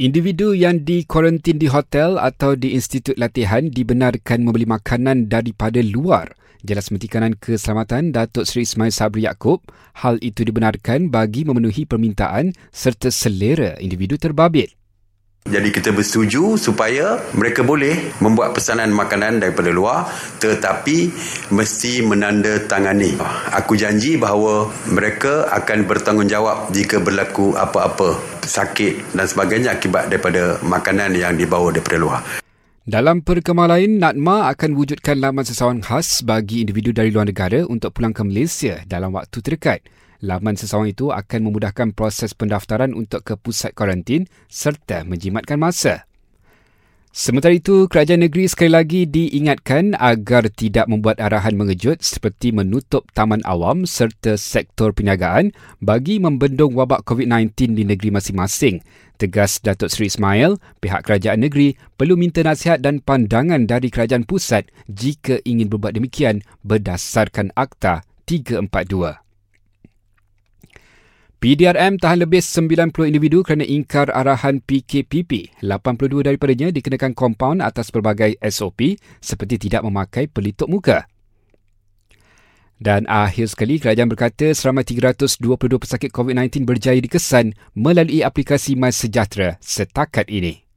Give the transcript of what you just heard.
Individu yang dikuarantin di hotel atau di institut latihan dibenarkan membeli makanan daripada luar. Jelas Menteri Kanan Keselamatan Datuk Seri Ismail Sabri Yaakob, hal itu dibenarkan bagi memenuhi permintaan serta selera individu terbabit. Jadi kita bersetuju supaya mereka boleh membuat pesanan makanan daripada luar tetapi mesti menandatangani. Aku janji bahawa mereka akan bertanggungjawab jika berlaku apa-apa sakit dan sebagainya akibat daripada makanan yang dibawa daripada luar. Dalam perkembangan lain, NATMA akan wujudkan laman sesawan khas bagi individu dari luar negara untuk pulang ke Malaysia dalam waktu terdekat. Laman seseorang itu akan memudahkan proses pendaftaran untuk ke pusat kuarantin serta menjimatkan masa. Sementara itu, kerajaan negeri sekali lagi diingatkan agar tidak membuat arahan mengejut seperti menutup taman awam serta sektor perniagaan bagi membendung wabak COVID-19 di negeri masing-masing. Tegas Datuk Seri Ismail, pihak kerajaan negeri perlu minta nasihat dan pandangan dari kerajaan pusat jika ingin berbuat demikian berdasarkan Akta 342. PDRM tahan lebih 90 individu kerana ingkar arahan PKPP. 82 daripadanya dikenakan kompaun atas pelbagai SOP seperti tidak memakai pelitup muka. Dan akhir sekali, kerajaan berkata seramai 322 pesakit COVID-19 berjaya dikesan melalui aplikasi MySejahtera setakat ini.